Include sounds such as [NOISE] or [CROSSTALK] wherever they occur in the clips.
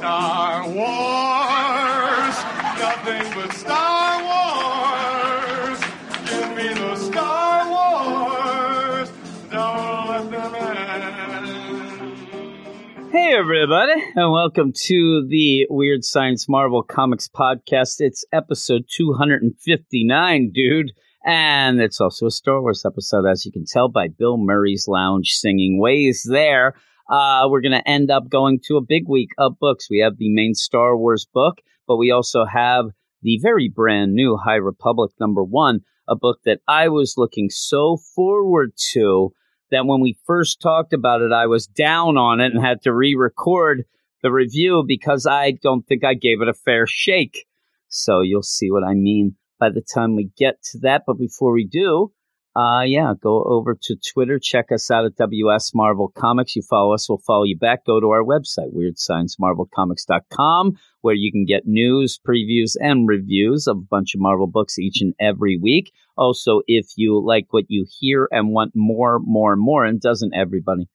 Star Wars. Nothing but Star Wars. Give me Star Wars. Don't let them end. Hey, everybody, and welcome to the Weird Science Marvel Comics podcast. It's episode 259, dude. And it's also a Star Wars episode, as you can tell by Bill Murray's lounge singing ways there. Uh, we're going to end up going to a big week of books. We have the main Star Wars book, but we also have the very brand new High Republic number one, a book that I was looking so forward to that when we first talked about it, I was down on it and had to re record the review because I don't think I gave it a fair shake. So you'll see what I mean by the time we get to that. But before we do, uh, yeah, go over to Twitter. Check us out at WS Marvel Comics. You follow us, we'll follow you back. Go to our website, WeirdScienceMarvelComics.com, where you can get news, previews, and reviews of a bunch of Marvel books each and every week. Also, if you like what you hear and want more, more, more, and doesn't everybody?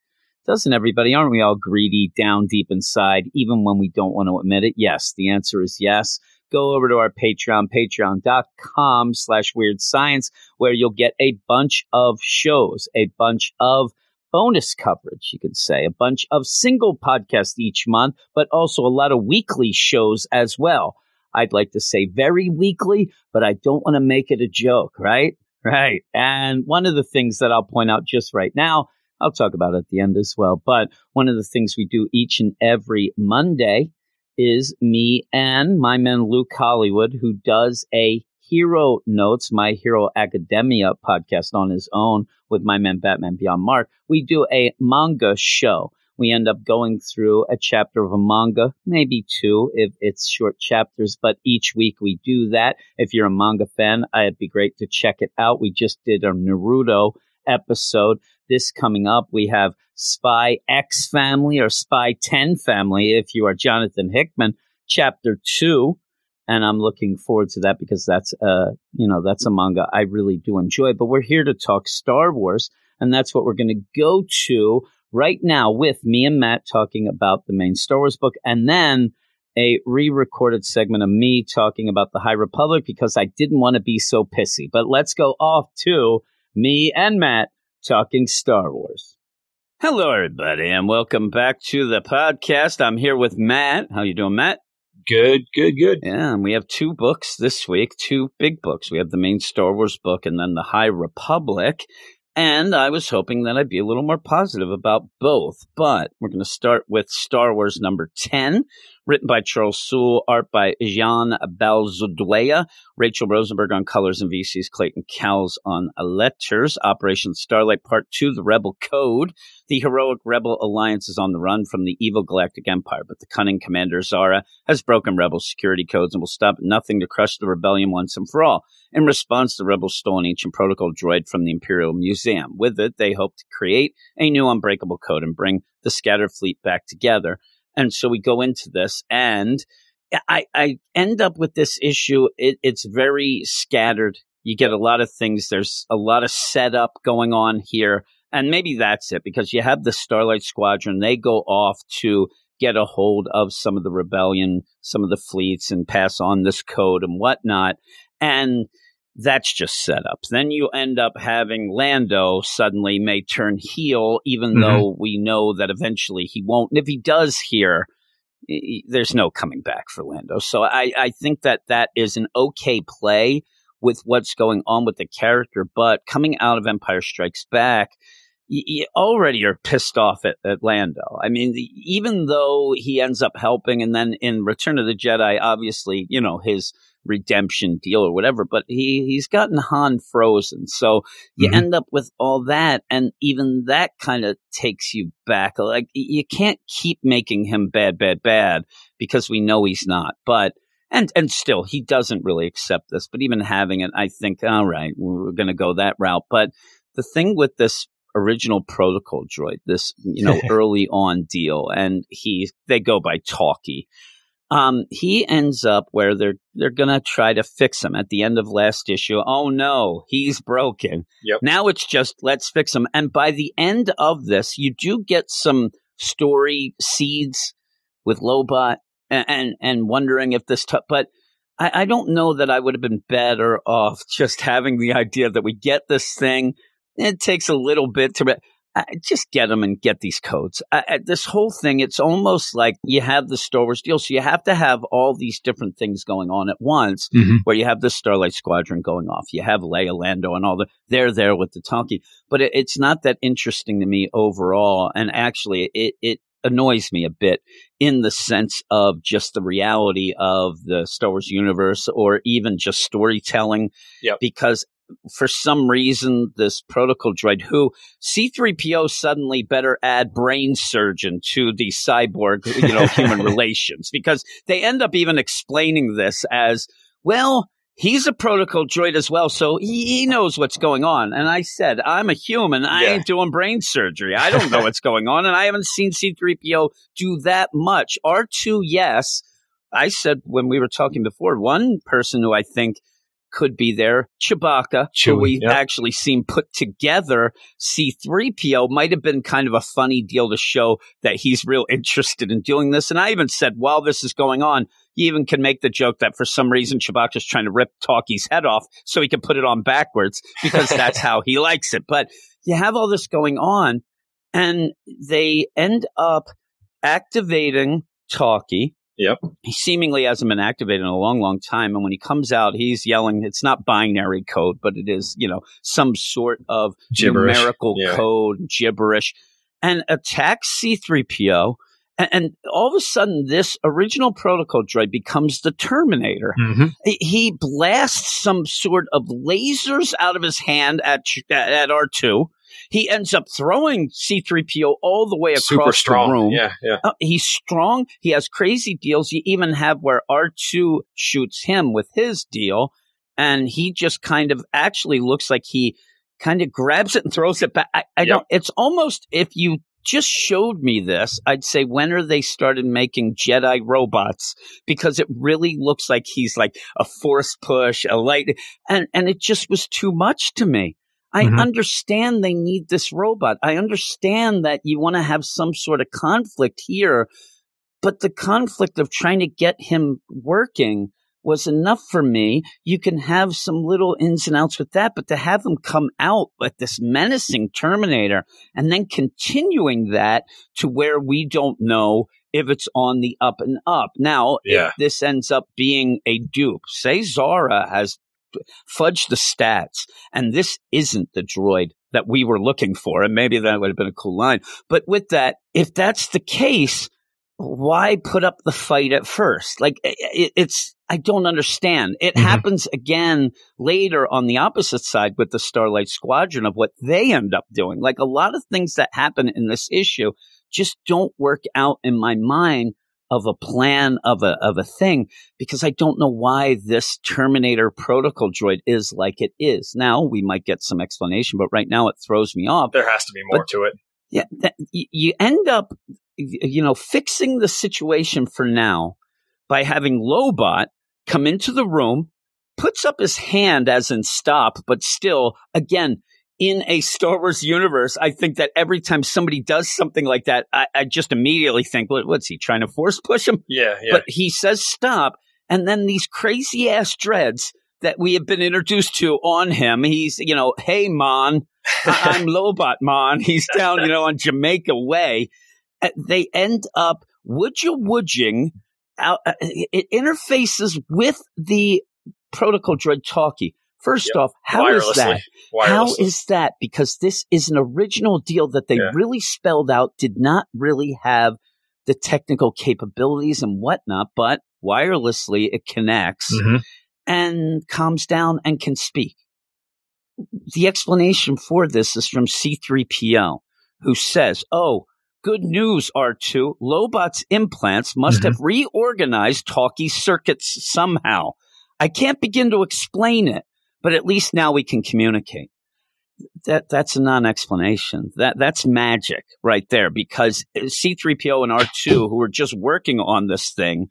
Doesn't everybody? Aren't we all greedy down deep inside, even when we don't want to admit it? Yes, the answer is yes go over to our Patreon, patreon.com slash weird science, where you'll get a bunch of shows, a bunch of bonus coverage, you could say, a bunch of single podcasts each month, but also a lot of weekly shows as well. I'd like to say very weekly, but I don't want to make it a joke, right? Right. And one of the things that I'll point out just right now, I'll talk about at the end as well, but one of the things we do each and every Monday is me and my man Luke Hollywood, who does a Hero Notes, My Hero Academia podcast on his own with my man Batman Beyond Mark. We do a manga show. We end up going through a chapter of a manga, maybe two if it's short chapters, but each week we do that. If you're a manga fan, it'd be great to check it out. We just did a Naruto episode. This coming up, we have Spy X Family or Spy 10 Family, if you are Jonathan Hickman, Chapter 2. And I'm looking forward to that because that's, uh, you know, that's a manga I really do enjoy. But we're here to talk Star Wars, and that's what we're going to go to right now with me and Matt talking about the main Star Wars book, and then a re-recorded segment of me talking about the High Republic because I didn't want to be so pissy. But let's go off to me and Matt talking Star Wars. Hello, everybody, and welcome back to the podcast. I'm here with Matt. How you doing, Matt? Good, good, good. Yeah, and we have two books this week, two big books. We have the main Star Wars book and then the High Republic. And I was hoping that I'd be a little more positive about both. But we're going to start with Star Wars number 10, written by Charles Soule, art by Jan Bazaldua, Rachel Rosenberg on colors and VC's Clayton Cowles on letters. Operation Starlight Part 2, The Rebel Code. The heroic Rebel Alliance is on the run from the evil Galactic Empire, but the cunning Commander Zahra has broken Rebel security codes and will stop nothing to crush the rebellion once and for all. In response, the rebels stole an ancient protocol droid from the Imperial Museum. With it, they hope to create a new unbreakable code and bring the scattered fleet back together. And so we go into this, and I, I end up with this issue. It, it's very scattered. You get a lot of things. There's a lot of setup going on here. And maybe that's it because you have the Starlight Squadron. They go off to get a hold of some of the rebellion, some of the fleets, and pass on this code and whatnot. And that's just set up. Then you end up having Lando suddenly may turn heel, even mm-hmm. though we know that eventually he won't. And if he does here, there's no coming back for Lando. So I, I think that that is an okay play with what's going on with the character. But coming out of Empire Strikes Back, you already are pissed off at, at Lando. I mean, the, even though he ends up helping, and then in Return of the Jedi, obviously, you know, his redemption deal or whatever, but he, he's gotten Han frozen. So you mm-hmm. end up with all that. And even that kind of takes you back. Like you can't keep making him bad, bad, bad because we know he's not. But, and, and still he doesn't really accept this, but even having it, I think, all right, we're going to go that route. But the thing with this original protocol droid, this, you know, [LAUGHS] early on deal, and he, they go by talkie um, he ends up where they're they're gonna try to fix him at the end of last issue. Oh no, he's broken. Yep. Now it's just let's fix him. And by the end of this, you do get some story seeds with Lobot and and, and wondering if this, t- but I, I don't know that I would have been better off just having the idea that we get this thing. It takes a little bit to. I, just get them and get these codes. I, this whole thing, it's almost like you have the Star Wars deal. So you have to have all these different things going on at once Mhm. where you have the Starlight Squadron going off. You have Leia, Lando, and all the, they're there with the Tonki. But it, it's not that interesting to me overall. And actually, it, it annoys me a bit in the sense of just the reality of the Star Wars universe or even just storytelling. Yep. Because for some reason, this protocol droid who C3PO suddenly better add brain surgeon to the cyborg, you know, human [LAUGHS] relations because they end up even explaining this as, well, he's a protocol droid as well, so he, he knows what's going on. And I said, I'm a human. I Yeah. ain't doing brain surgery. I don't know what's going on. And I haven't seen C3PO do that much. R2, yes. I said when we were talking before, one person who I think could be there, Chewbacca, who Chewie, we've yep. actually seen put together. C3PO might have been kind of a funny deal to show that he's real interested in doing this. And I even said, while this is going on, you even can make the joke that for some reason Chewbacca's trying to rip Talkie's head off so he can put it on backwards because [LAUGHS] that's how he likes it. But you have all this going on, and they end up activating Talkie. Yep. He seemingly hasn't been activated in a long, long time. And when he comes out, he's yelling, it's not binary code, but it is, you know, some sort of Gibberish. numerical Yeah. code, gibberish, and attacks C3PO. And, and all of a sudden, this original protocol droid becomes the Terminator. Mhm. He- He blasts some sort of lasers out of his hand at at R2. He ends up throwing C3PO all the way across the room. Yeah, yeah. Uh, he's strong. He has crazy deals. You even have where R2 shoots him with his deal, and he just kind of actually looks like he kind of grabs it and throws it back. I, I Yep. don't. It's almost if you just showed me this, I'd say when are they started making Jedi robots? Because it really looks like he's like a force push, a light, and and it just was too much to me. I Mhm. understand they need this robot. I understand that you want to have some sort of conflict here, but the conflict of trying to get him working was enough for me. You can have some little ins and outs with that, but to have him come out with this menacing Terminator and then continuing that to where we don't know if it's on the up and up. Now, Yeah. if this ends up being a dupe, say Zahra has fudged the stats and this isn't the droid that we were looking for, and maybe that would have been a cool line. But with that, if that's the case, why put up the fight at first? Like i- i it's, I don't understand. It Mhm. happens again later on the opposite side with the Starlight Squadron of what they end up doing. Like a lot of things that happen in this issue just don't work out in my mind of a plan of a of a thing because I don't know why this Terminator protocol droid is like it is. Now we might get some explanation, but right now it throws me off. There has to be more But- to it. Yeah, that, you, you end up, you know, fixing the situation for now by having Lobot come into the room, puts up his hand as in stop, but still, again, in a Star Wars universe, I think that every time somebody does something like that, I, I just immediately think, what, what's he trying to force push him? Yeah, yeah. But he says stop, and then these crazy ass dreads that we have been introduced to on him. He's, you know, hey Mon, [LAUGHS] I'm Lobot Mon. He's down, you know, on Jamaica Way. They end up woodja woodging out. uh, It interfaces with the protocol droid talkie. First Yep. off, how is that? How is that? Because this is an original deal that they Yeah. really spelled out, did not really have the technical capabilities and whatnot, but wirelessly it connects Mhm. and calms down and can speak. The explanation for this is from C3PO, who says, Oh, good news, R2. Lobot's implants must Mhm. have reorganized talkie circuits somehow. I can't begin to explain it, but at least now we can communicate. That that's a non-explanation. That that's magic right there because uh, C3PO and R2 who are just working on this thing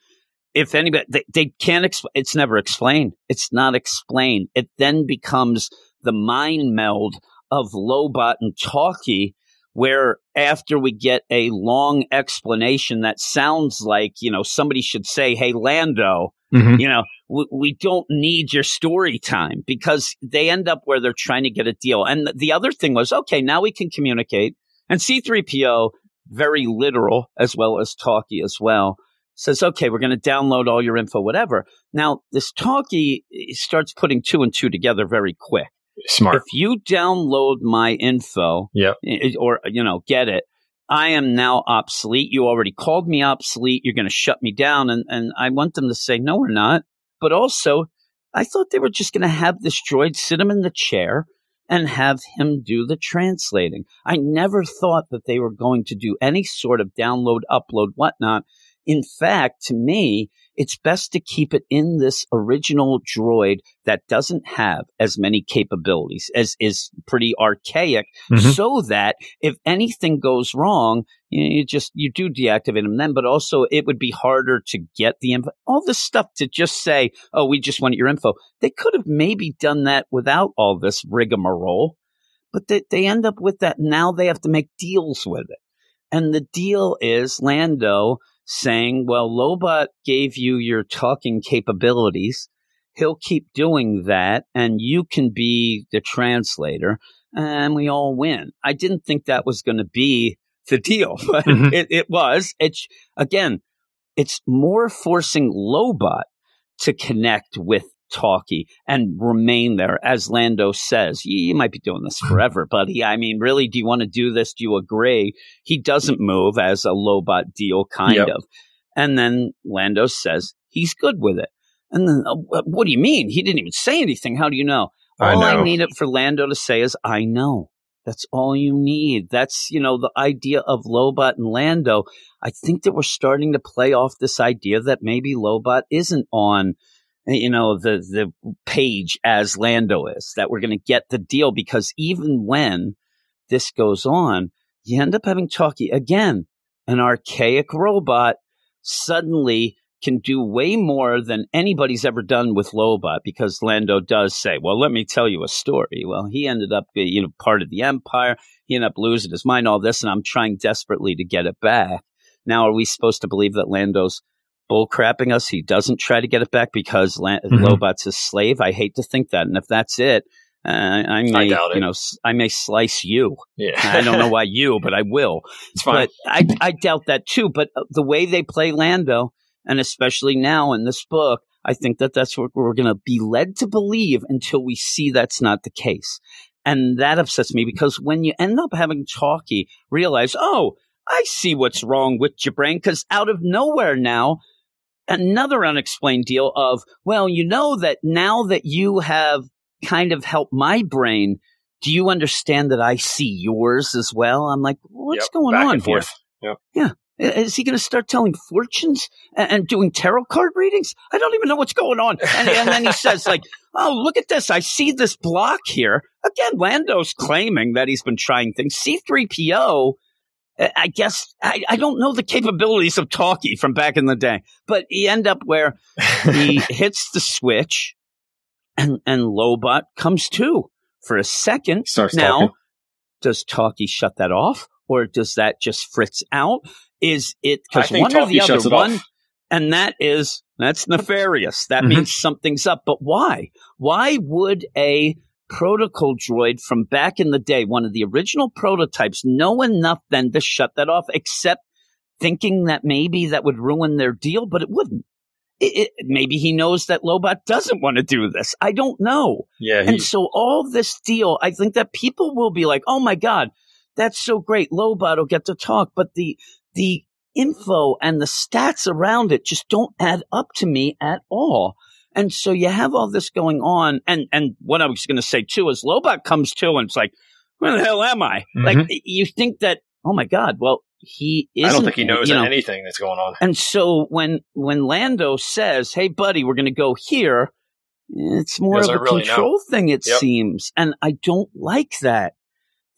if anybody they, they can't explain it's never explained it's not explained it then becomes the mind meld of lobot and talkie where after we get a long explanation that sounds like, you know, somebody should say, Hey, Lando, Mhm. you know, we, we don't need your story time because they end up where they're trying to get a deal. And the other thing was, okay, now we can communicate. And C3PO, very literal as well as talky as well, says, okay, we're going to download all your info, whatever. Now, this talky starts putting two and two together very quick. Smart. If you download my info Yep. or, you know, get it, I am now obsolete. You already called me obsolete. You're going to shut me down. And, and I want them to say, no, we're not. But also, I thought they were just going to have this droid sit him in the chair and have him do the translating. I never thought that they were going to do any sort of download, upload, whatnot. In fact, to me, it's best to keep it in this original droid that doesn't have as many capabilities, as is pretty archaic, Mhm. so that if anything goes wrong, you, you just you do deactivate them then. But also, it would be harder to get the info. All this stuff to just say, "Oh, we just want your info." They could have maybe done that without all this rigmarole, but they, they end up with that. Now they have to make deals with it, and the deal is Lando saying, "Well, Lobot gave you your talking capabilities." He'll keep doing that, and you can be the translator and we all win. I didn't think that was going to be the deal, [LAUGHS] but Mhm. it, it was. It's again, it's more forcing Lobot to connect with Talkie and remain there, as Lando says. You, you might be doing this forever, buddy. I mean, really, do you want to do this? Do you agree? He doesn't move as a Lobot deal, kind Yep. of. And then Lando says he's good with it. And then, uh, what do you mean? He didn't even say anything. How do you know? I all I know. need it for Lando to say is, I know. That's all you need. That's, you know, the idea of Lobot and Lando. I think that we're starting to play off this idea that maybe Lobot isn't on, you know, the, the page as Lando is, that we're going to get the deal because even when this goes on, you end up having Talkie again, an archaic robot suddenly can do way more than anybody's ever done with Lobot because Lando does say, well, let me tell you a story. Well, he ended up, being, you know, part of the empire. He ended up losing his mind, all this, and I'm trying desperately to get it back. Now, are we supposed to believe that Lando's bullcrapping us? He doesn't try to get it back because Lan- Mhm. Lobot's his slave. I hate to think that. And if that's it, uh, I may, doubt it. you know, s- I may slice you. Yeah. I don't know [LAUGHS] why you, but I will. it's fine. But I, I doubt that too. But uh, the way they play Lando, and especially now in this book, I think that that's what we're going to be led to believe until we see that's not the case. And that upsets me because when you end up having Talkie realize, oh, I see what's wrong with your brain, because out of nowhere now, another unexplained deal of, well, you know that now that you have kind of helped my brain, do you understand that I see yours as well? I'm like, what's Yep, going back on and here? forth. Is he going to start telling fortunes and, doing tarot card readings? I don't even know what's going on. And, and then he [LAUGHS] says, like, oh, look at this. I see this block here. Again, Lando's claiming that he's been trying things. C3PO, uh, I guess, I, I don't know the capabilities of Talkie from back in the day, but he end up where he [LAUGHS] hits the switch and, and Lobot comes to for a second. Starts now, talking. does Talkie shut that off, or does that just fritz out? Is it because one or the other? One, and that is that's nefarious. That Mhm. means something's up. But why? Why would a protocol droid from back in the day, one of the original prototypes, know enough then to shut that off? Except thinking that maybe that would ruin their deal, but it wouldn't. It, it, maybe he knows that Lobot doesn't want to do this. I don't know. Yeah. He, And so all this deal, I think that people will be like, "Oh my god, that's so great! Lobot will get to talk," but the the info and the stats around it just don't add up to me at all. And so you have all this going on, and and what I was going to say too is Lobot comes to and it's like, "Where the hell am I?" Like mm-hmm. you think that, oh my god, well he isn't. I don't think he knows you know, anything that's going on. and so when when Lando says, "Hey, buddy, we're going to go here," it's more of a really know. control thing, it Yep. seems, and I don't like that.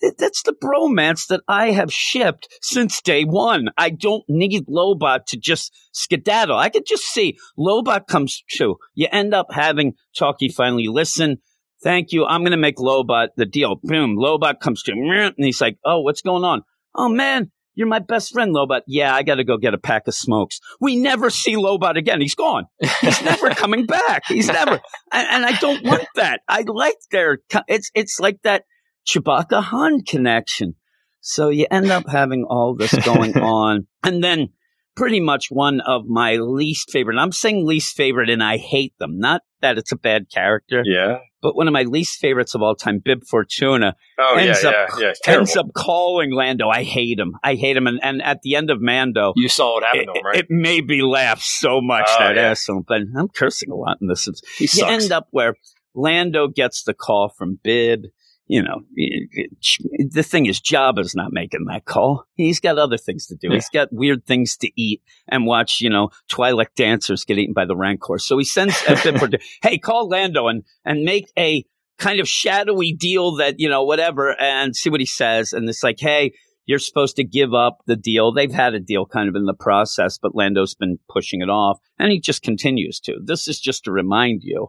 Th- That's the bromance that I have shipped since day one. I don't need Lobot to just skedaddle. I could just see Lobot comes to. You end up having Talkie finally listen. Thank you. I'm going to make Lobot the deal. Boom. Lobot comes to and he's like, Oh, what's going on? Oh, man, you're my best friend, Lobot. Yeah, I got to go get a pack of smokes. We never see Lobot again. He's gone. He's never coming back. He's never. And, and, I don't want that. I like their. It's it's like that Chewbacca Han connection. So you end up having all this going [LAUGHS] on, and then pretty much one of my least favorite. I'm saying least favorite, and I hate them. Not that it's a bad character. Yeah. But one of my least favorites of all time, Bib Fortuna, oh, ends yeah, up yeah, yeah. ends up calling Lando. I hate him. I hate him. And, and at the end of Mando, you saw what happened it, to him, right? It made me laugh so much Oh, that asshole. But I'm cursing a lot in this. He you sucks. end up where Lando gets the call from Bib. You know, the thing is, Jabba's not making that call. He's got other things to do. Yeah. He's got weird things to eat and watch, you know, Twi'lek dancers get eaten by the Rancor. So he sends [LAUGHS] hey, call Lando and, and make a kind of shadowy deal that, you know, whatever, and see what he says. And it's like, hey, you're supposed to give up the deal. They've had a deal kind of in the process, but Lando's been pushing it off, and he just continues to. This is just to remind you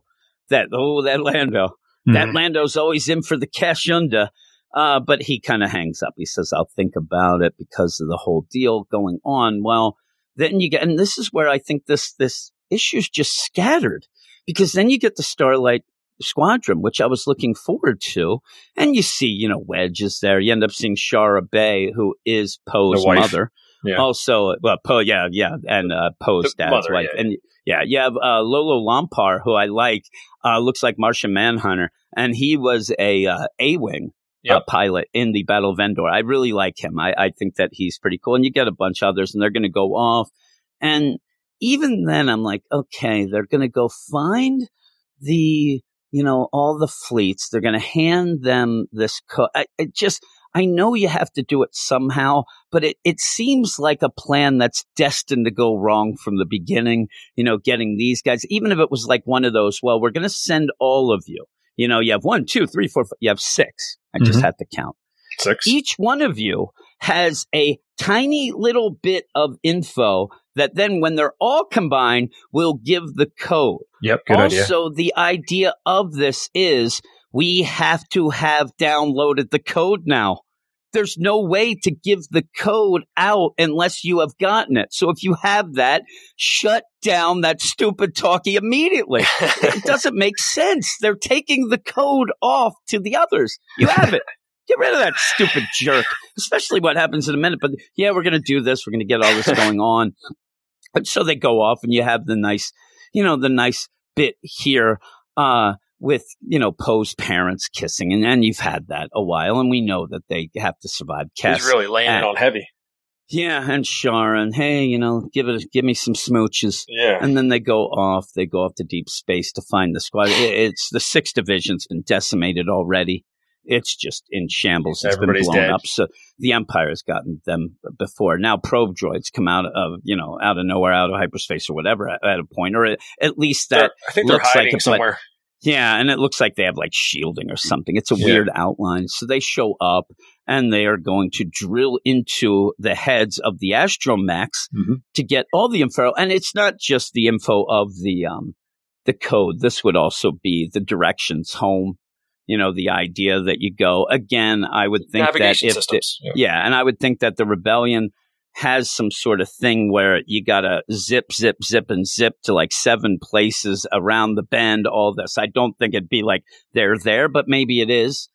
that, oh, that Lando, that Mhm. Lando's always in for the cashunda. Uh, but he kind of hangs up. He says, I'll think about it because of the whole deal going on. Well, then you get, and this is where I think this, this issue's just scattered because then you get the Starlight Squadron, which I was looking forward to. And you see, you know, Wedge is there. You end up seeing Shara Bey, who is Poe's mother. Yeah. Also, well, Poe, yeah, yeah, and uh, Poe's dad's mother, wife. yeah. And yeah, you have uh, Lolo Lampar, who I like, uh, looks like Martian Manhunter, and he was a uh, A-wing uh, Yep. pilot in the Battle of Endor. I really like him. I, I think that he's pretty cool. And you get a bunch of others, and they're going to go off. And even then, I'm like, okay, they're going to go find the, you know, all the fleets. They're going to hand them this. Co- I, it just, I know you have to do it somehow, but it, it seems like a plan that's destined to go wrong from the beginning. You know, getting these guys, even if it was like one of those, well, we're going to send all of you. You know, you have one, two, three, four, five, you have six. I just Mhm. had to count Six. each one of you has a tiny little bit of info that then when they're all combined will give the code. Yep. Good idea. also, the idea of this is we have to have downloaded the code now. There's no way to give the code out unless you have gotten it. So if you have that, shut down that stupid talkie immediately. [LAUGHS] It doesn't make sense. They're taking the code off to the others. You have it. [LAUGHS] Get rid of that stupid jerk, especially what happens in a minute. But yeah, we're going to do this. We're going to get all this going on. [LAUGHS] And so they go off and you have the nice, you know, the nice bit here, uh, with, you know, Poe's parents kissing. And, and you've had that a while. And we know that they have to survive. Cass, He's really laying it uh, on heavy. yeah. And Sharon, hey, you know, give it, give me some smooches. Yeah. And then they go off. They go off to deep space to find the squad. It- It's the sixth division's been decimated already. It's just in shambles. It's Everybody's been blown dead. up. So the Empire has gotten them before. Now probe droids come out of you know out of nowhere, out of hyperspace or whatever at, at a point, or at, at least that. They're- I think they're looks like hiding it, but- somewhere. Yeah, and it looks like they have like shielding or something. It's a Yeah. weird outline. So they show up and they are going to drill into the heads of the astromechs Mhm. to get all the info. And it's not just the info of the um the code. This would also be the directions home. You know, the idea that you go again. I would think that Navigation if the. Yeah. yeah, and I would think that the rebellion has some sort of thing where you gotta zip, zip, zip, and zip to like seven places around the bend. All this, I don't think it'd be like they're there, but maybe it is.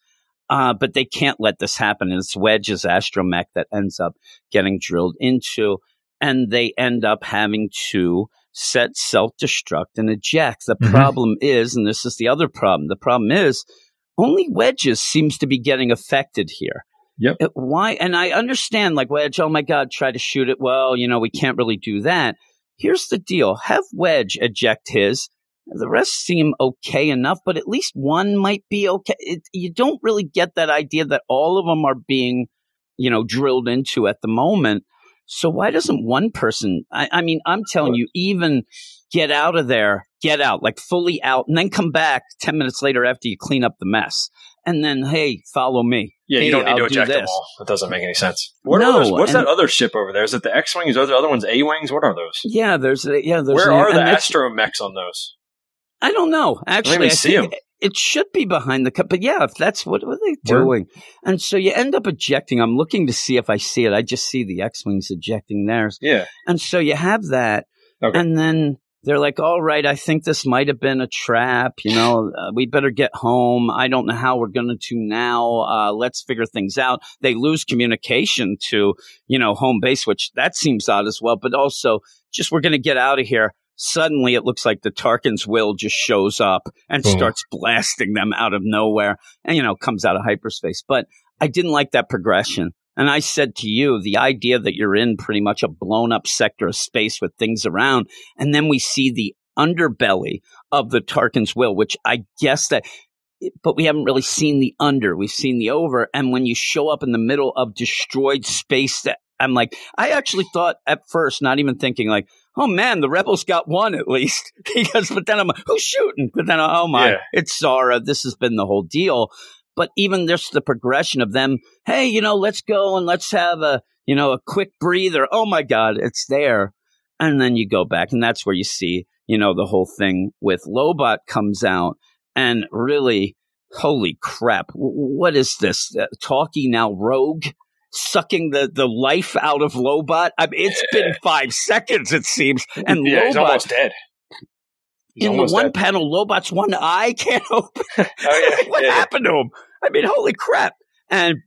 Uh, but they can't let this happen. And it's Wedge's astromech that ends up getting drilled into, and they end up having to set self destruct and eject. The Mhm. problem is, and this is the other problem. The problem is only Wedges seems to be getting affected here. Yep. Why? And I understand, like Wedge. Oh my God, try to shoot it. Well, you know, we can't really do that. Here's the deal: have Wedge eject his. The rest seem okay enough, but at least one might be okay. It, you don't really get that idea that all of them are being, you know, drilled into at the moment. So why doesn't one person? I, I mean, I'm telling you, even get out of there, get out, like fully out, and then come back ten minutes later after you clean up the mess, and then hey, follow me. Yeah, Hey, you don't need I'll to eject them all. That doesn't make any sense. What No, are those, what's that other ship over there? Is it the X wings? Are the other ones A wings? What are those? Yeah, there's a, yeah, there's Where an- are the astromechs on those? I don't know. Actually, even I see think 'em. it should be behind the cup. But yeah, if that's what are they Where- doing? And so you end up ejecting. I'm looking to see if I see it. I just see the X Wings ejecting theirs. Yeah. And so you have that. Okay. And then they're like, all right, I think this might have been a trap. You know, uh, we better get home. I don't know how we're going to do now. Uh, let's figure things out. They lose communication to, you know, home base, which that seems odd as well. But also, just we're going to get out of here. Suddenly, it looks like the Tarkin's will just shows up and Boom. starts blasting them out of nowhere and, you know, comes out of hyperspace. But I didn't like that progression. And I said to you, the idea that you're in pretty much a blown up sector of space with things around. And then we see the underbelly of the Tarkin's will, which I guess that, but we haven't really seen the under. We've seen the over. And when you show up in the middle of destroyed space, that I'm like, I actually thought at first, not even thinking like, oh man, the rebels got one at least. [LAUGHS] because, but then I'm like, who's shooting? But then, oh my, Yeah. it's Zahra. This has been the whole deal. But even just the progression of them, hey, you know, let's go and let's have a, you know, a quick breather. Oh my God, it's there. And then you go back, and that's where you see, you know, the whole thing with Lobot comes out, and really, holy crap, what is this? Uh, talkie now rogue? Sucking the, the life out of Lobot. I mean, it's been [LAUGHS] five seconds, it seems. And yeah, Lobot, almost dead. He's in the one dead. panel, Lobot's one eye can't [LAUGHS] open. Oh, yeah, [LAUGHS] what yeah, yeah. happened to him? I mean, holy crap. And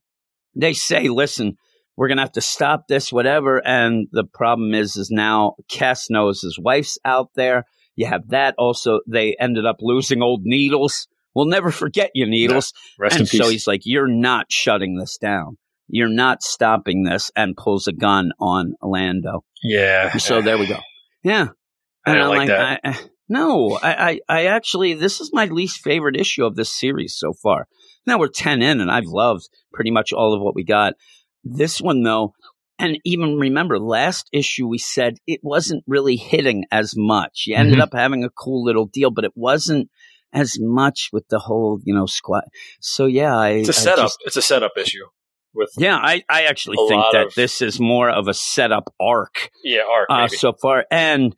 they say, listen, we're going to have to stop this, whatever. And the problem is, is now Cass knows his wife's out there. You have that. Also, they ended up losing old Needles. We'll never forget you, Needles. Rest and in peace. so he's like, you're not shutting this down. You're not stopping this and pulls a gun on Lando. yeah. So there we go. Yeah. I I'm like that. I, I, no, I, I, I actually, this is my least favorite issue of this series so far. Now we're 10 in and I've loved pretty much all of what we got. This one though, and even remember last issue we said it wasn't really hitting as much. You ended Mhm. up having a cool little deal, but it wasn't as much with the whole, you know, squat. So yeah, I, It's a setup. just- it's a setup issue with yeah, I, I actually think that of- this is more of a setup arc yeah arc. uh, so far. And,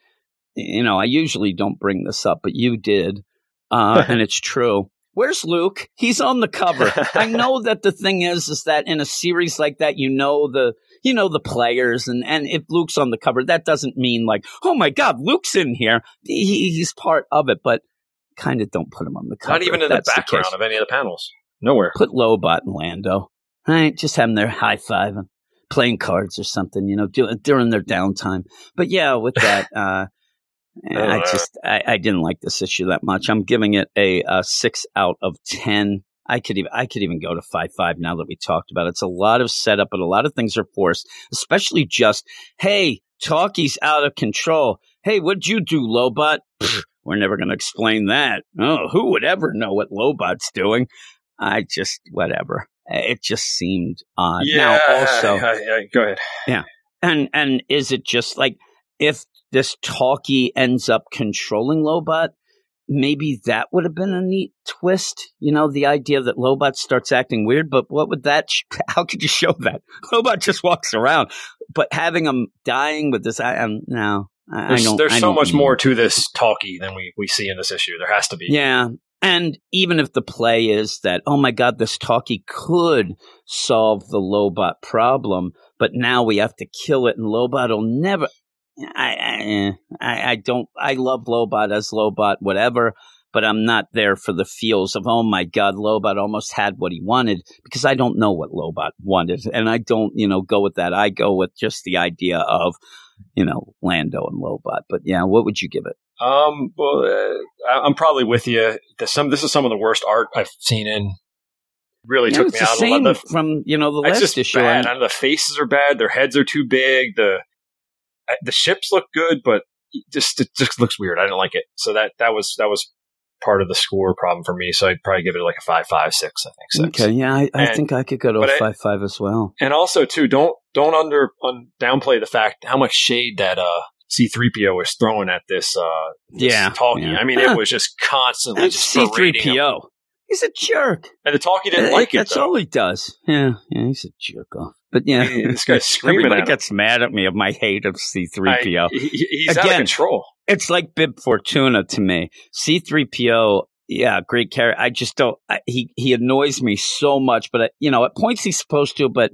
you know, I usually don't bring this up, but you did. Uh, [LAUGHS] and it's true. Where's Luke? He's on the cover. I [LAUGHS] know that the thing is, is that in a series like that, you know the, you know the players, and and if Luke's on the cover, that doesn't mean like, oh my God, Luke's in here. He, he's part of it, but kind of don't put him on the cover. Not even in the background case. of any of the panels. Nowhere. Put Lobot and Lando. Right, just have them there high fiving, playing cards or something, you know, do, during their downtime. But yeah, with that, [LAUGHS] uh, I Uh. just I, I didn't like this issue that much. I'm giving it a, uh six out of ten. I could even I could even go to five five now that we talked about it. It's a lot of setup, but a lot of things are forced, especially just hey, Talkie's out of control. Hey, what'd you do, Lobot? Pfft, we're never going to explain that. Oh, who would ever know what Lobot's doing? I just whatever. It just seemed odd. yeah. Now, also, go ahead. Yeah, and and is it just like if this talkie ends up controlling Lobot, maybe that would have been a neat twist. You know, the idea that Lobot starts acting weird, but what would that? sh- [LAUGHS] How could you show that? [LAUGHS] Lobot just walks around, but having him dying with this, I am now. I, I There's, there's so much more to this talkie than we, we see in this issue. There has to be. Yeah. And even if the play is that, oh my God, this talkie could solve the Lobot problem, but now we have to kill it and Lobot will never. I, I, eh, I, I don't, I love Lobot as Lobot, whatever, but I'm not there for the feels of, oh my God, Lobot almost had what he wanted because I don't know what Lobot wanted. And I don't, you know, go with that. I go with just the idea of, you know, Lando and Lobot. But yeah, what would you give it? Um. Well, uh, I- I'm probably with you. This, some this is some of the worst art I've seen in. Really Yeah, took it's me the out. same The, from you know the last just issue. bad. and- I the faces are bad. Their heads are too big. The I- the ships look good, but just it just looks weird. I didn't like it. So that that was that was part of the score problem for me. So I'd probably give it like a five, five, six. I think. Six. Okay, yeah, I, I and, think I could go to a five, I, five as well. And also too, don't don't under un, downplay the fact how much shade that uh C3PO was throwing at this uh this yeah, talking. Yeah. I mean, it was just constantly just C3PO. He's a jerk. And the talkie didn't Uh, like it That's though. all he does. Yeah, yeah, he's a jerk off. But yeah, I this guy's [LAUGHS] screaming Everybody gets mad at me of my hate of C three PO. I- he- he's out of control. It's like Bib Fortuna to me. C three PO Yeah, great character. I just don't. I, he he annoys me so much, but uh, you know, at points he's supposed to, but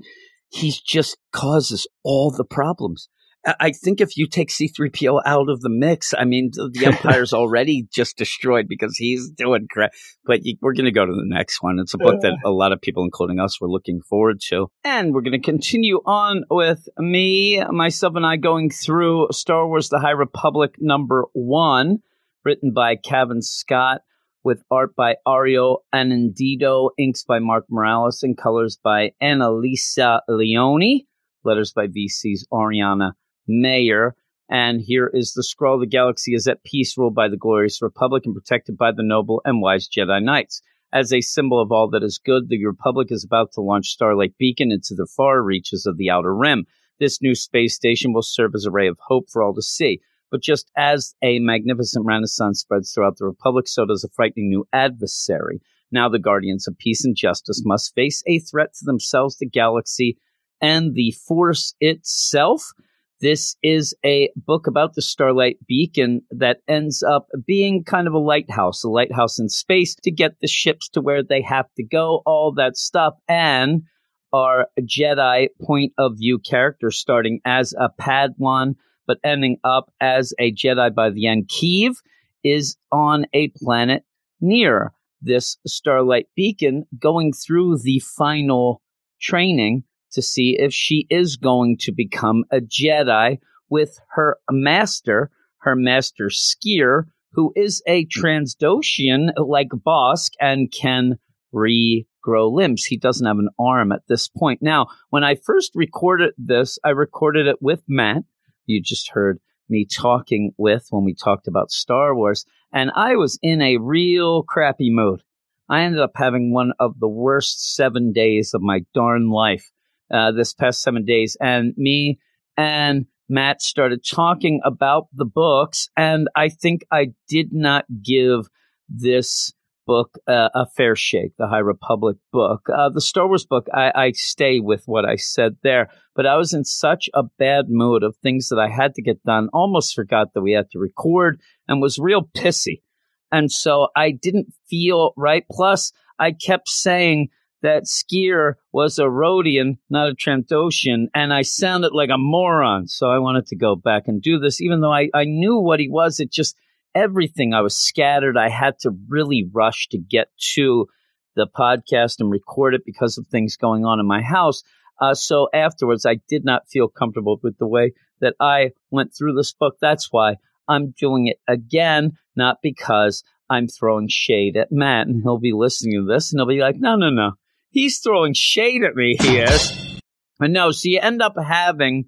he just causes all the problems. I think if you take C3PO out of the mix, I mean, the Empire's [LAUGHS] already just destroyed because he's doing crap. But we're going to go to the next one. It's a book that a lot of people, including us, were looking forward to. And we're going to continue on with me, myself, and I going through Star Wars The High Republic number one, written by Cavan Scott, with art by Ario Anindito, inks by Mark Morales, and colors by Annalisa Leoni, letters by VC's Ariana Maher. And here is the scroll. The galaxy is at peace, ruled by the glorious Republic and protected by the noble and wise Jedi Knights. As a symbol of all that is good, the Republic is about to launch Starlight Beacon into the far reaches of the Outer Rim. This new space station will serve as a ray of hope for all to see. But just as a magnificent renaissance spreads throughout the Republic, so does a frightening new adversary. Now the guardians of peace and justice must face a threat to themselves, the galaxy, and the Force itself. This is a book about the Starlight Beacon that ends up being kind of a lighthouse, a lighthouse in space to get the ships to where they have to go, all that stuff. And our Jedi point of view character starting as a Padawan, but ending up as a Jedi by the end. Keeve is on a planet near this Starlight Beacon going through the final training to see if she is going to become a Jedi with her master, her master Sskeer, who is a Trandoshan like Bossk and can regrow limbs. He doesn't have an arm at this point. Now, when I first recorded this, I recorded it with Matt. You just heard me talking with when we talked about Star Wars, and I was in a real crappy mood. I ended up having one of the worst seven days of my darn life uh, this past seven days, and me and Matt started talking about the books, and I think I did not give this book uh, a fair shake, the High Republic book. Uh, the Star Wars book, I, I, stay with what I said there, but I was in such a bad mood of things that I had to get done, almost forgot that we had to record, and was real pissy. And so I didn't feel right. Plus, I kept saying, that Sskeer was a Rodian, not a Trandoshan, and I sounded like a moron. So I wanted to go back and do this, even though I, I knew what he was. It just everything I was scattered. I had to really rush to get to the podcast and record it because of things going on in my house. Uh, so afterwards, I did not feel comfortable with the way that I went through this book. That's why I'm doing it again, not because I'm throwing shade at Matt and he'll be listening to this and he'll be like, no, no, no. He's throwing shade at me, he is. and no, so you end up having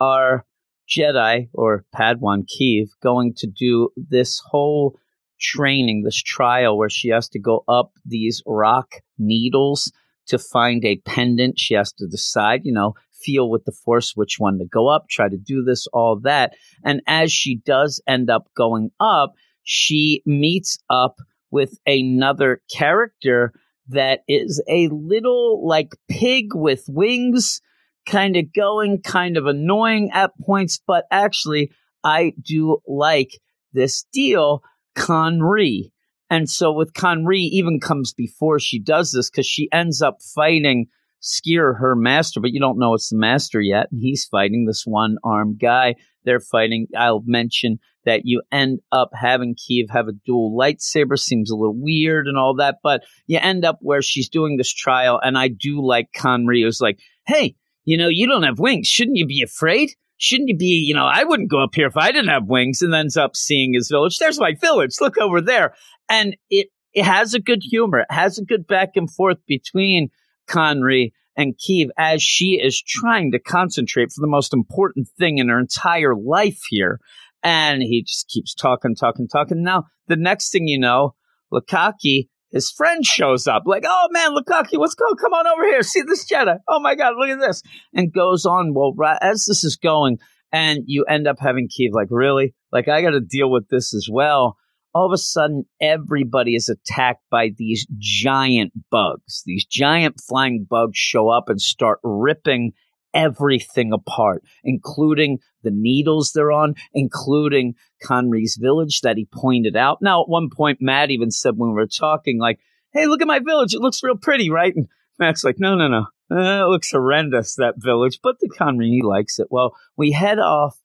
our Jedi or Padawan Keeve going to do this whole training, this trial where she has to go up these rock needles to find a pendant. She has to decide, you know, feel with the force which one to go up, try to do this, all that. And as she does end up going up, she meets up with another character that is a little like pig with wings, kind of going, kind of annoying at points, but actually, I do like this deal, Conree. And so with Conree even comes before she does this because she ends up fighting Sskeer, her master, but you don't know it's the master yet. And he's fighting this one armed guy. They're fighting. I'll mention that you end up having Keeve have a dual lightsaber. Seems a little weird and all that, but you end up where she's doing this trial. And I do like Conree, who's like, hey, you know, you don't have wings. Shouldn't you be afraid? Shouldn't you be, you know, I wouldn't go up here if I didn't have wings and ends up seeing his village. There's my village. Look over there. And it, it has a good humor. It has a good back and forth between Conree and Keeve as she is trying to concentrate for the most important thing in her entire life here. And he just keeps talking, talking, talking. Now, the next thing you know, Lukkaki, his friend shows up, like, oh man, Lukkaki, what's going Come on over here. See this Jedi. Oh my God, look at this. And goes on. Well, as this is going, and you end up having Keeve like, really? Like, I got to deal with this as well all of a sudden everybody is attacked by these giant bugs. These giant flying bugs show up and start ripping everything apart, including the needles they're on, including Khonri's village that he pointed out. Now, at one point, Matt even said when we were talking, like, hey, look at my village. It looks real pretty, right? And Matt's like, no, no, no. Uh, it looks horrendous, that village, but the Khonri, he likes it. Well, we head off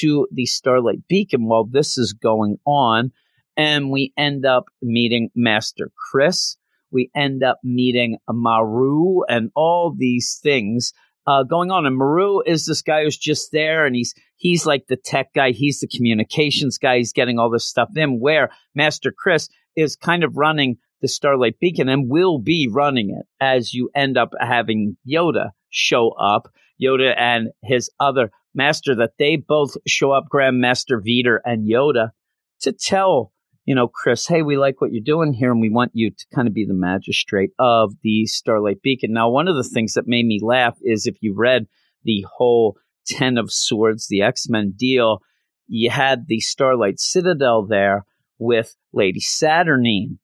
to the Starlight Beacon while this is going on, and we end up meeting Master Kriss. We end up meeting Maru and all these things uh, going on. And Maru is this guy who's just there, and he's he's like the tech guy. He's the communications guy. He's getting all this stuff in. Where Master Kriss is kind of running the Starlight Beacon and will be running it as you end up having Yoda show up. Yoda and his other master that they both show up, Grandmaster Veter and Yoda, to tell, you know, Kriss, hey, we like what you're doing here and we want you to kind of be the magistrate of the Starlight Beacon. Now, one of the things that made me laugh is if you read the whole Ten of Swords, the X Men deal, you had the Starlight Citadel there with Lady Saturnine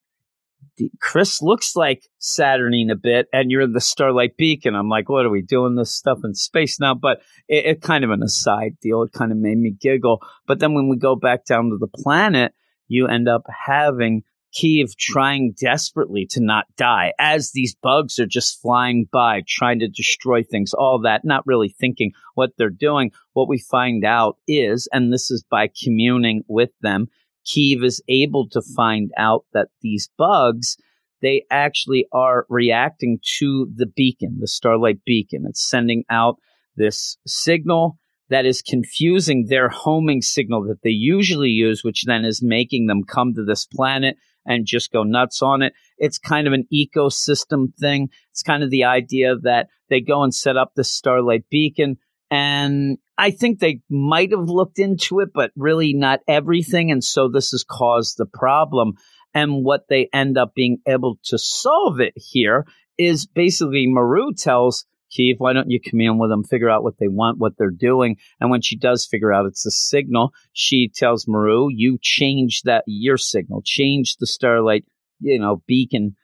Kriss looks like Saturnine a bit, and you're in the Starlight Beacon. I'm like, what are we doing this stuff in space now? But it, it, kind of an aside deal. It kind of made me giggle. But then when we go back down to the planet, you end up having Keeve trying desperately to not die as these bugs are just flying by, trying to destroy things, all that, not really thinking what they're doing. What we find out is, and this is by communing with them, Keeve is able to find out that these bugs, they actually are reacting to the beacon, the Starlight beacon. It's sending out this signal that is confusing their homing signal that they usually use, which then is making them come to this planet and just go nuts on it. It's kind of an ecosystem thing. It's kind of the idea that they go and set up the Starlight beacon and I think they might have looked into it, but really not everything. And so this has caused the problem. And what they end up being able to solve it here is basically Maru tells Keeve, why don't you commune with them, figure out what they want, what they're doing. And when she does figure out it's a signal, she tells Maru, you change that, your signal, change the starlight, you know, beacon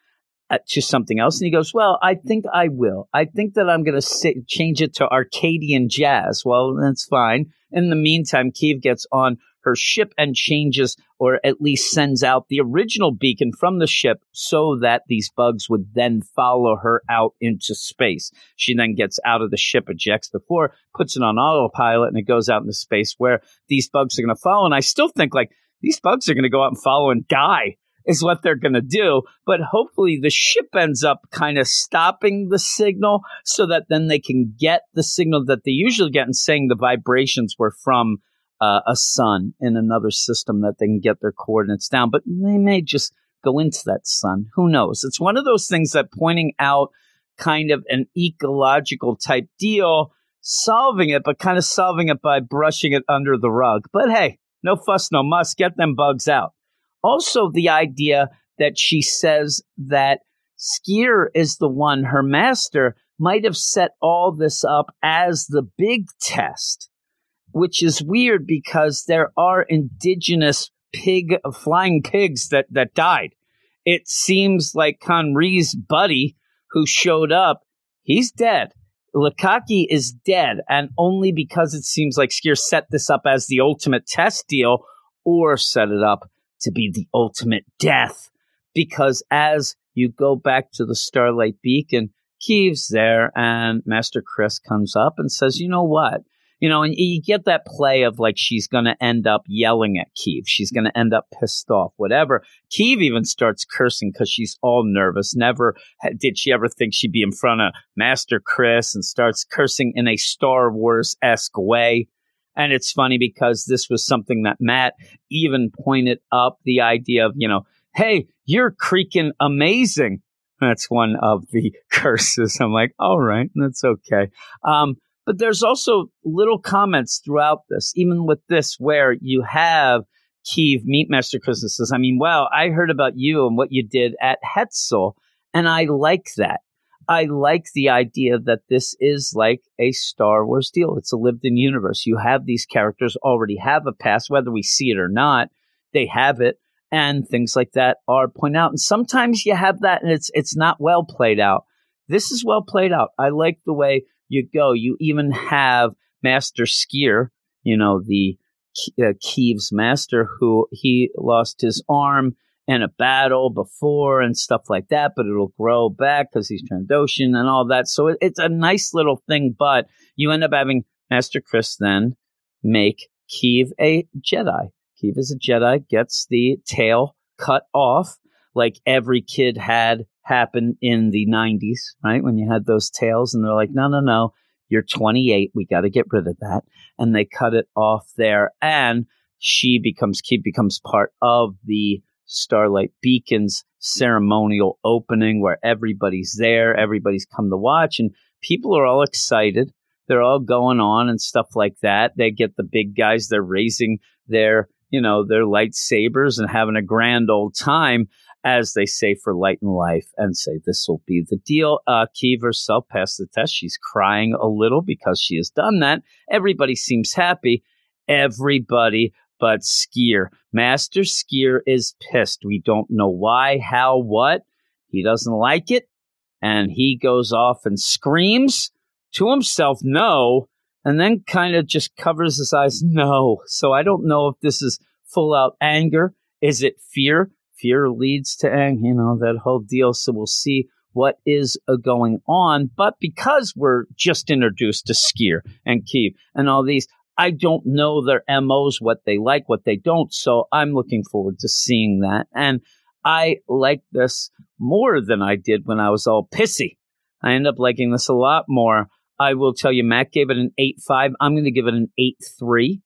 uh, to something else. And he goes, Well, I think I will. I think that I'm going to change it to Arcadian jazz. Well, that's fine. In the meantime, Keeve gets on her ship and changes, or at least sends out the original beacon from the ship so that these bugs would then follow her out into space. She then gets out of the ship, ejects the floor, puts it on autopilot, and it goes out into space where these bugs are going to follow. And I still think like these bugs are going to go out and follow and die is what they're going to do. But hopefully the ship ends up kind of stopping the signal so that then they can get the signal that they usually get and saying the vibrations were from uh, a sun in another system that they can get their coordinates down. But they may just go into that sun. Who knows? It's one of those things that pointing out kind of an ecological type deal, solving it, but kind of solving it by brushing it under the rug. But hey, no fuss, no muss. Get them bugs out. Also, the idea that she says that Sskeer is the one, her master, might have set all this up as the big test, which is weird because there are indigenous pig flying pigs that, that died. It seems like Khonri's buddy who showed up, he's dead. Lukkaki is dead, and only because it seems like Sskeer set this up as the ultimate test deal or set it up to be the ultimate death. Because as you go back to the Starlight Beacon, Keeve's there and Master Kriss comes up and says, you know what? You know, and you get that play of like she's going to end up yelling at Keeve. She's going to end up pissed off, whatever. Keeve even starts cursing because she's all nervous. Never did she ever think she'd be in front of Master Kriss and starts cursing in a Star Wars esque way. And it's funny because this was something that Matt even pointed up the idea of, you know, hey, you're creaking amazing. That's one of the [LAUGHS] curses. I'm like, all right, that's okay. Um, but there's also little comments throughout this, even with this, where you have Keeve meet Master Kriss says, I mean, wow, I heard about you and what you did at Hetzal, and I like that. I like the idea that this is like a Star Wars deal. It's a lived in universe. You have these characters already have a past, whether we see it or not, they have it. And things like that are pointed out. And sometimes you have that and it's it's not well played out. This is well played out. I like the way you go. You even have Master Sskeer, you know, the uh, master, who he lost his arm in a battle before and stuff like that, but it'll grow back because he's Trandoshan and all that. So it, it's a nice little thing, but you end up having Master Kriss then make Keeve a Jedi. Keeve is a Jedi, gets the tail cut off like every kid had happen in the 90s, right? When you had those tails and they're like, no, no, no, you're 28. We got to get rid of that. And they cut it off there. And she becomes, Keeve becomes part of the Starlight Beacons ceremonial opening where everybody's there, everybody's come to watch, and people are all excited. They're all going on and stuff like that. They get the big guys, they're raising their, you know, their lightsabers and having a grand old time, as they say for light and life, and say this will be the deal. Uh, Keeve herself passed the test. She's crying a little because she has done that. Everybody seems happy. Everybody but Sskeer. Master Sskeer is pissed. We don't know why, how, what. He doesn't like it. And he goes off and screams to himself, no, and then kind of just covers his eyes, no. So I don't know if this is full out anger. Is it fear? Fear leads to anger, you know, that whole deal. So we'll see what is uh, going on. But because we're just introduced to Sskeer and Keeve and all these, I don't know their MOs, what they like, what they don't. So I'm looking forward to seeing that. And I like this more than I did when I was all pissy. I end up liking this a lot more. I will tell you, Matt gave it an 8.5. I'm going to give it an 8.3.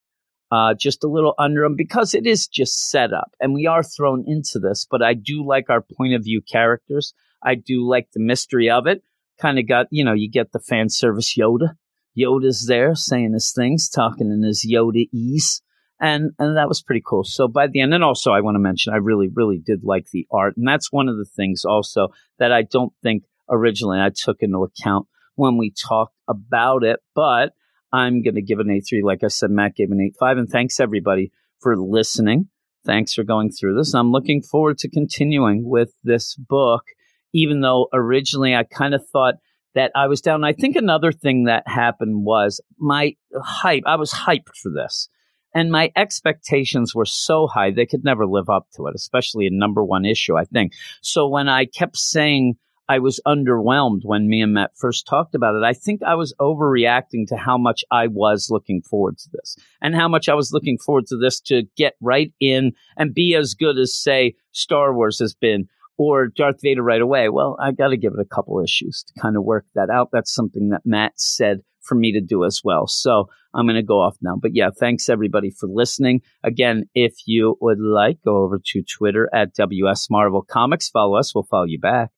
Uh, just a little under them because it is just set up and we are thrown into this. But I do like our point of view characters. I do like the mystery of it. Kind of got, you know, you get the fan service Yoda Yoda's there saying his things, talking in his Yoda ease. And, and that was pretty cool. So by the end, and also I want to mention, I really, really did like the art. And that's one of the things also that I don't think originally I took into account when we talked about it. But I'm going to give an A3. Like I said, Matt gave an 8.5. And thanks everybody for listening. Thanks for going through this. I'm looking forward to continuing with this book, even though originally I kind of thought – that I was down. I think another thing that happened was my hype. I was hyped for this. And my expectations were so high, they could never live up to it, especially a number one issue, I think. So when I kept saying I was underwhelmed when me and Matt first talked about it, I think I was overreacting to how much I was looking forward to this and how much I was looking forward to this to get right in and be as good as, say, Star Wars has been or Darth Vader right away. Well, I got to give it a couple issues to kind of work that out. That's something that Matt said for me to do as well. So I'm going to go off now. But yeah, thanks everybody for listening. Again, if you would like, go over to Twitter at WS Marvel Comics. Follow us. We'll follow you back.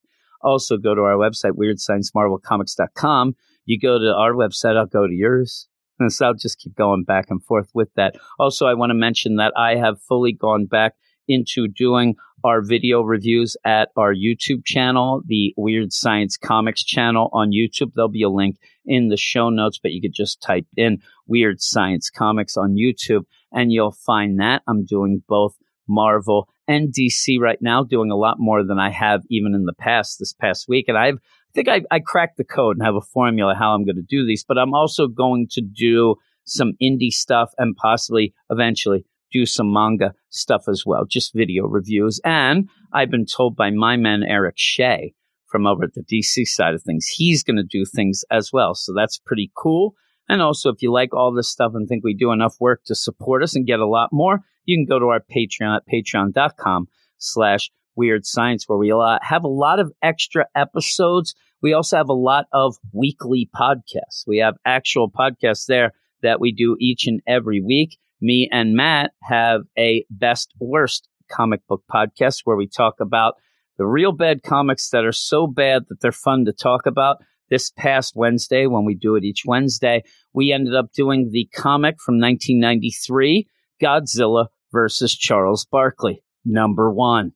Also, go to our website, weirdsciencemarvelcomics.com. You go to our website, I'll go to yours. And [LAUGHS] so I'll just keep going back and forth with that. Also, I want to mention that I have fully gone back into doing our video reviews at our YouTube channel, the Weird Science Comics channel on YouTube. There'll be a link in the show notes, but you could just type in Weird Science Comics on YouTube and you'll find that. I'm doing both Marvel and DC right now, doing a lot more than I have even in the past this past week. And I've, I think I, I cracked the code and have a formula how I'm going to do these, but I'm also going to do some indie stuff and possibly eventually do some manga stuff as well, just video reviews. And I've been told by my man, Eric Shea, from over at the DC side of things, he's going to do things as well. So that's pretty cool. And also, if you like all this stuff and think we do enough work to support us and get a lot more, you can go to our Patreon at patreon.com slash weird science, where we uh, have a lot of extra episodes. We also have a lot of weekly podcasts. We have actual podcasts there that we do each and every week me and Matt have a best worst comic book podcast where we talk about the real bad comics that are so bad that they're fun to talk about. This past Wednesday, when we do it each Wednesday, we ended up doing the comic from 1993, Godzilla versus Charles Barkley, number one.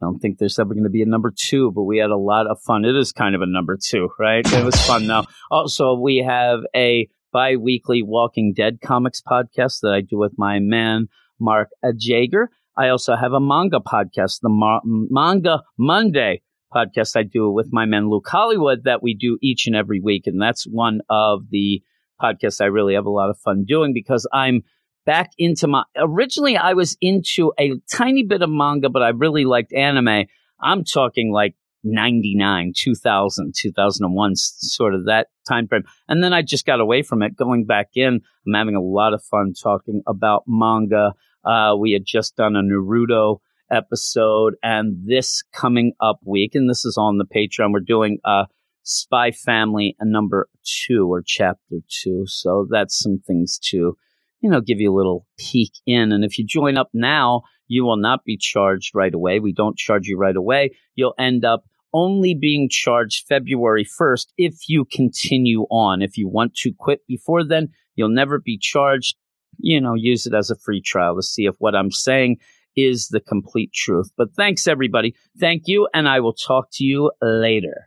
I don't think there's ever going to be a number two, but we had a lot of fun. It is kind of a number two, right? It was fun though. Also, we have a bi weekly Walking Dead comics podcast that I do with my man, Mark Jager. I also have a manga podcast, the Manga Monday podcast I do with my man Luke Hollywood that we do each and every week. And that's one of the podcasts I really have a lot of fun doing because I'm back into my originally I was into a tiny bit of manga, but I really liked anime. I'm talking like 99, 2000, 2001, sort of that time frame. And then I just got away from it. Going back in, I'm having a lot of fun talking about manga. Uh, we had just done a Naruto episode, and this coming up week, and this is on the Patreon, we're doing uh, Spy Family number two or chapter two. So that's some things to, you know, give you a little peek in. And if you join up now, you will not be charged right away. We don't charge you right away. You'll end up only being charged February 1st if you continue on. If you want to quit before then, you'll never be charged. You know, use it as a free trial to see if what I'm saying is the complete truth. But thanks, everybody. Thank you, and I will talk to you later.